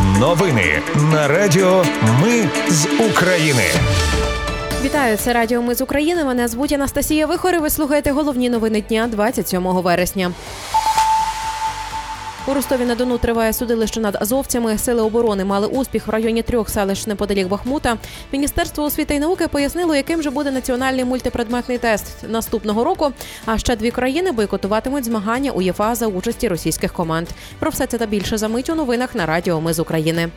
Новини на Радіо Ми з України. Вітаю, це Радіо Ми з України. Мене звуть Анастасія Вихор. і Ви слухаєте головні новини дня 27 вересня. У Ростові на Дону триває судилище над азовцями. Сили оборони мали успіх в районі трьох селищ неподалік Бахмута. Міністерство освіти і науки пояснило, яким же буде національний мультипредметний тест наступного року. А ще дві країни бойкотуватимуть змагання у ЄФА за участі російських команд. Про все це та більше за мить у новинах на Радіо Ми з України.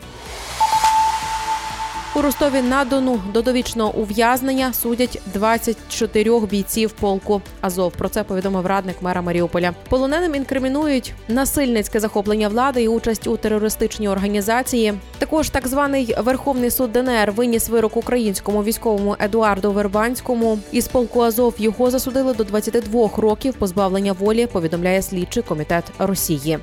У Ростові на Дону до довічного ув'язнення судять 24 бійців полку Азов. Про це повідомив радник мера Маріуполя. Полоненим інкримінують насильницьке захоплення влади і участь у терористичній організації. Також так званий Верховний суд ДНР виніс вирок українському військовому Едуарду Вербанському. Із полку Азов його засудили до 22 років позбавлення волі. Повідомляє слідчий комітет Росії.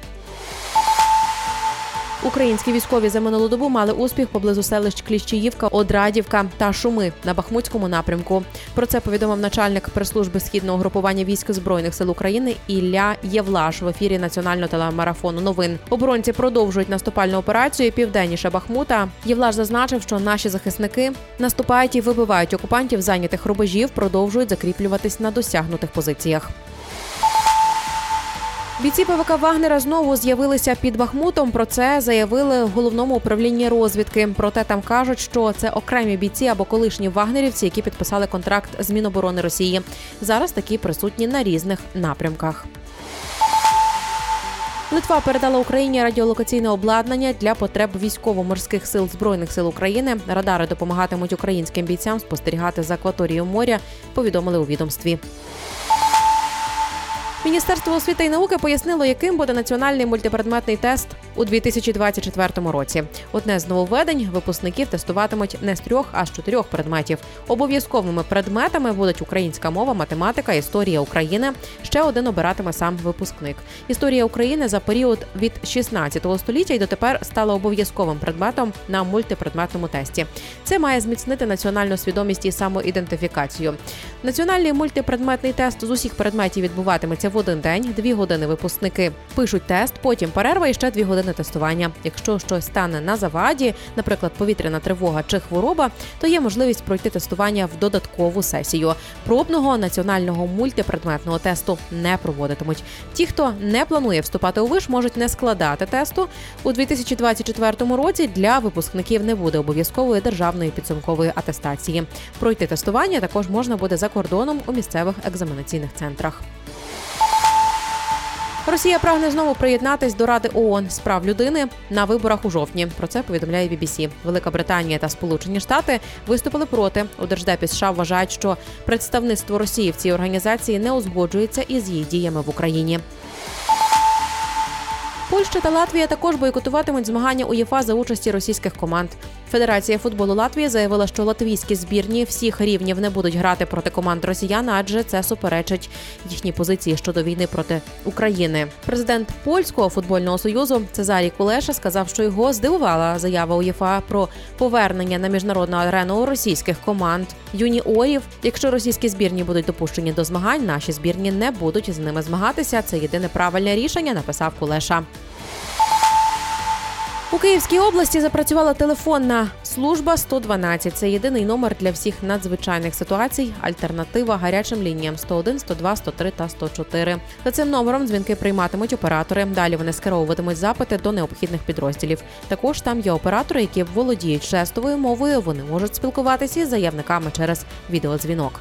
Українські військові за минулу добу мали успіх поблизу селищ Кліщіївка, Одрадівка та Шуми на Бахмутському напрямку. Про це повідомив начальник прес-служби східного групування військ збройних сил України Ілля Євлаш в ефірі національного телемарафону. Новин оборонці продовжують наступальну операцію південніше Бахмута. Євлаш зазначив, що наші захисники наступають і вибивають окупантів зайнятих рубежів, продовжують закріплюватись на досягнутих позиціях. Бійці ПВК Вагнера знову з'явилися під Бахмутом. Про це заявили в головному управлінні розвідки. Проте там кажуть, що це окремі бійці або колишні вагнерівці, які підписали контракт з Міноборони Росії. Зараз такі присутні на різних напрямках. Литва передала Україні радіолокаційне обладнання для потреб військово-морських сил збройних сил України. Радари допомагатимуть українським бійцям спостерігати за акваторією моря. Повідомили у відомстві. Міністерство освіти і науки пояснило, яким буде національний мультипредметний тест у 2024 році. Одне з нововведень випускників тестуватимуть не з трьох, а з чотирьох предметів. Обов'язковими предметами будуть українська мова, математика, історія України. Ще один обиратиме сам випускник. Історія України за період від 16 століття і дотепер стала обов'язковим предметом на мультипредметному тесті. Це має зміцнити національну свідомість і самоідентифікацію. Національний мультипредметний тест з усіх предметів відбуватиметься в один день. Дві години випускники пишуть тест, потім перерва і ще дві години тестування. Якщо щось стане на заваді, наприклад, повітряна тривога чи хвороба, то є можливість пройти тестування в додаткову сесію. Пробного національного мультипредметного тесту не проводитимуть. Ті, хто не планує вступати у виш, можуть не складати тесту у 2024 році. Для випускників не буде обов'язкової державної підсумкової атестації. Пройти тестування також можна буде за кордоном у місцевих екзаменаційних центрах. Росія прагне знову приєднатись до Ради ООН з прав людини на виборах у жовтні. Про це повідомляє BBC. Велика Британія та Сполучені Штати виступили проти. У держдепі США вважають, що представництво Росії в цій організації не узгоджується із її діями в Україні. Польща та Латвія також бойкотуватимуть змагання УЄФА за участі російських команд. Федерація футболу Латвії заявила, що латвійські збірні всіх рівнів не будуть грати проти команд росіян, адже це суперечить їхній позиції щодо війни проти України. Президент польського футбольного союзу Цезарій Кулеша сказав, що його здивувала заява УЄФА про повернення на міжнародну арену російських команд юніорів. Якщо російські збірні будуть допущені до змагань, наші збірні не будуть з ними змагатися. Це єдине правильне рішення, написав Кулеша. У Київській області запрацювала телефонна служба 112. Це єдиний номер для всіх надзвичайних ситуацій. Альтернатива гарячим лініям 101, 102, 103 та 104. За цим номером дзвінки прийматимуть оператори. Далі вони скеровуватимуть запити до необхідних підрозділів. Також там є оператори, які володіють жестовою мовою. Вони можуть спілкуватися із заявниками через відеодзвінок.